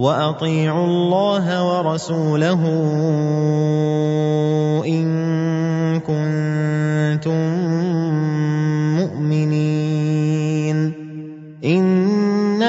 وأطيعوا الله ورسوله إن كنتم مؤمنين.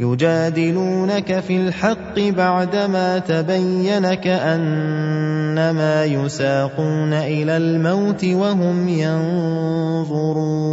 يجادلونك في الحق بعدما تبين كأنما يساقون إلى الموت وهم ينظرون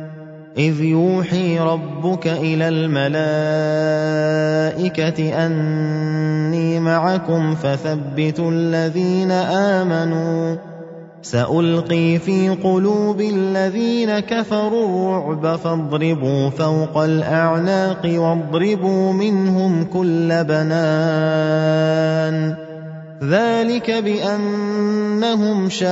إذ يوحي ربك إلى الملائكة أني معكم فثبتوا الذين آمنوا. سألقي في قلوب الذين كفروا الرعب فاضربوا فوق الأعناق واضربوا منهم كل بنان. ذلك بأنهم شاقوا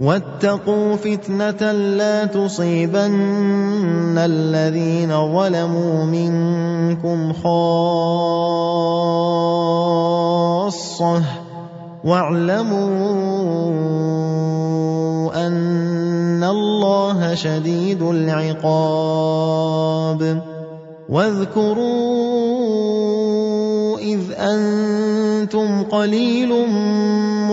واتقوا فتنة لا تصيبن الذين ظلموا منكم خاصة واعلموا أن الله شديد العقاب واذكروا إذ أنتم قليل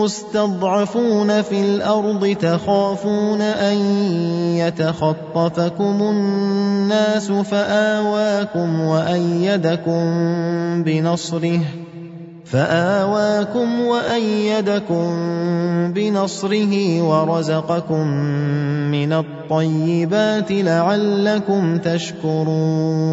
مستضعفون في الأرض تخافون أن يتخطفكم الناس فآواكم وأيدكم بنصره فآواكم وأيدكم بنصره ورزقكم من الطيبات لعلكم تشكرون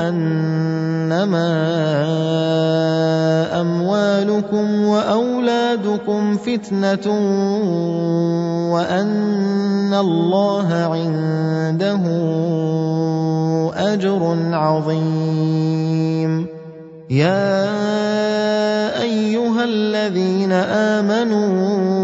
أنما أموالكم وأولادكم فتنة وأن الله عنده أجر عظيم. يا أيها الذين آمنوا ان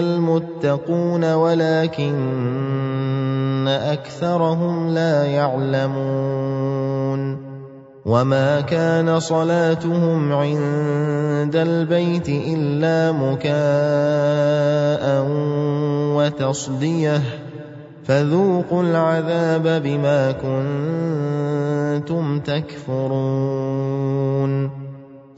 المتقون ولكن أكثرهم لا يعلمون وما كان صلاتهم عند البيت إلا مكاء وتصدية فذوقوا العذاب بما كنتم تكفرون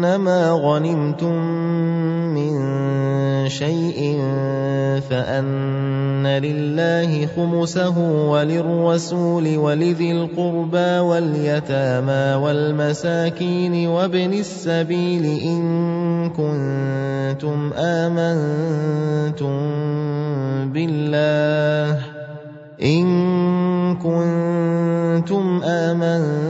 إنما غنمتم من شيء فأن لله خمسه وللرسول ولذي القربى واليتامى والمساكين وابن السبيل إن كنتم آمنتم بالله إن كنتم آمنتم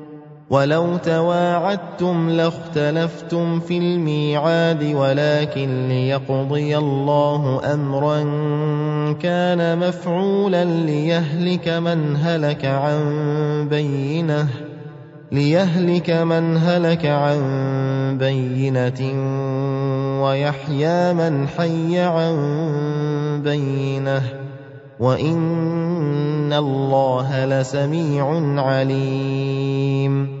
ولو تواعدتم لاختلفتم في الميعاد ولكن ليقضي الله أمرا كان مفعولا ليهلك من هلك عن بينه ليهلك من هلك عن بينة ويحيى من حي عن بينه وإن الله لسميع عليم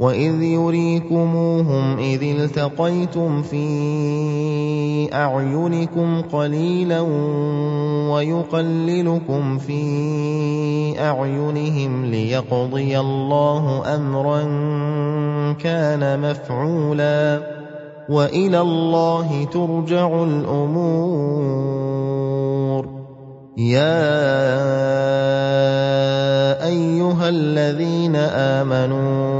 وَإِذْ يُرِيكُمُوهُمْ إِذِ الْتَقَيْتُمْ فِي أَعْيُنِكُمْ قَلِيلًا وَيُقَلِّلُكُمْ فِي أَعْيُنِهِمْ لِيَقْضِيَ اللَّهُ أَمْرًا كَانَ مَفْعُولًا وَإِلَى اللَّهِ تُرْجَعُ الْأُمُورُ يَا أَيُّهَا الَّذِينَ آمَنُوا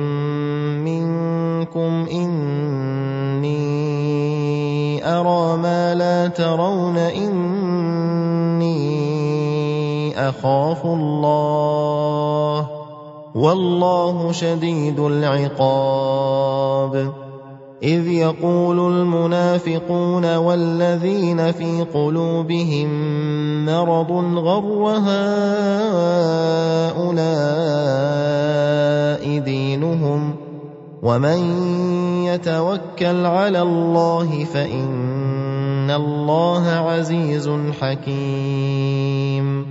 أخاف الله والله شديد العقاب. إذ يقول المنافقون والذين في قلوبهم مرض غر هؤلاء دينهم ومن يتوكل على الله فإن الله عزيز حكيم.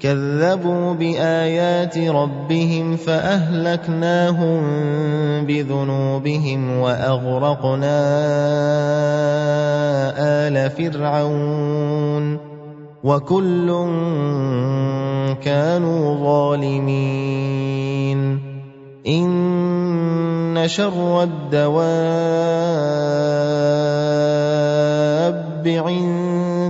كذبوا بآيات ربهم فأهلكناهم بذنوبهم وأغرقنا آل فرعون وكل كانوا ظالمين. إِنَّ شَرَّ الدَّوَابِّ عِندَ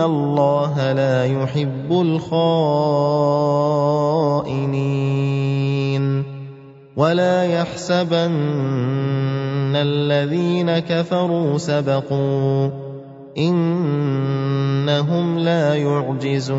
الله لا يحب الخائنين ولا يحسبن الذين كفروا سبقوا انهم لا يعجزون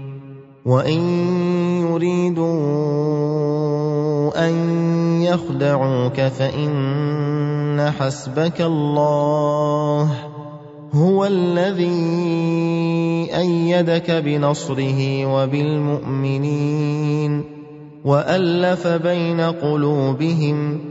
وان يريدوا ان يخدعوك فان حسبك الله هو الذي إيدك بنصره وبالمؤمنين والف بين قلوبهم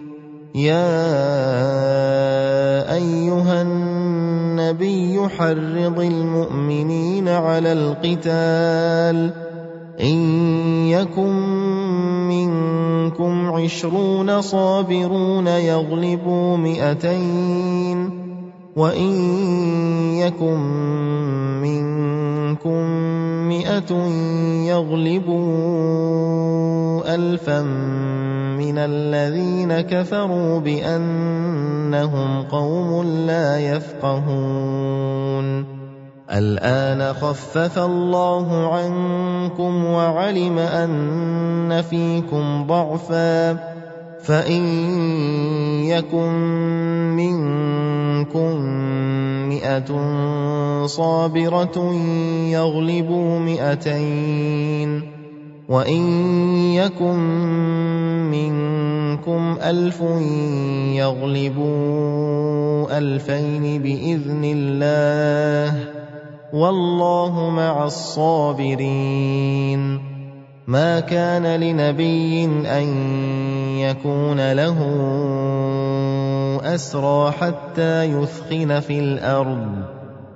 يا أيها النبي حرض المؤمنين على القتال إن يكن منكم عشرون صابرون يغلبوا مئتين وإن يكن منكم مئة يغلبوا الفا من الذين كفروا بانهم قوم لا يفقهون الان خفف الله عنكم وعلم ان فيكم ضعفا فان يكن منكم مئه صابره يغلبوا مئتين وان يكن منكم الف يغلبوا الفين باذن الله والله مع الصابرين ما كان لنبي ان يكون له اسرى حتى يثخن في الأرض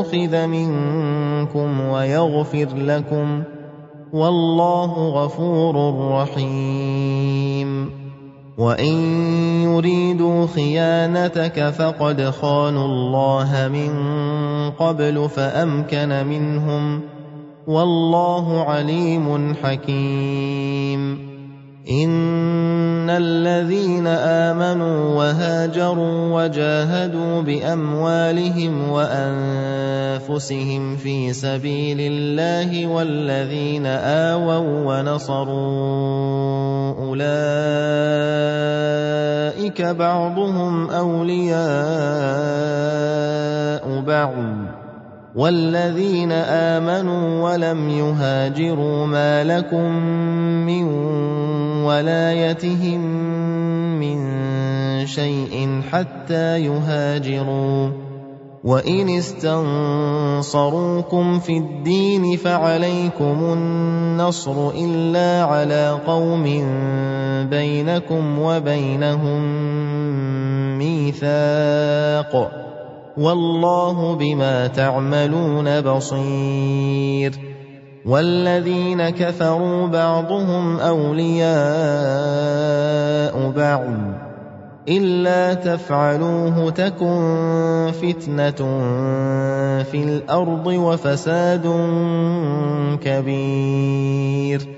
اخذ منكم ويغفر لكم والله غفور رحيم. وإن يريدوا خيانتك فقد خانوا الله من قبل فأمكن منهم والله عليم حكيم. ان الذين امنوا وهاجروا وجاهدوا باموالهم وانفسهم في سبيل الله والذين اووا ونصروا اولئك بعضهم اولياء بعض والذين امنوا ولم يهاجروا ما لكم من ولايتهم من شيء حتى يهاجروا. وإن استنصروكم في الدين فعليكم النصر إلا على قوم بينكم وبينهم ميثاق. والله بما تعملون بصير. والذين كفروا بعضهم أولياء بعض. إلا تفعلوه تكن فتنة في الأرض وفساد كبير.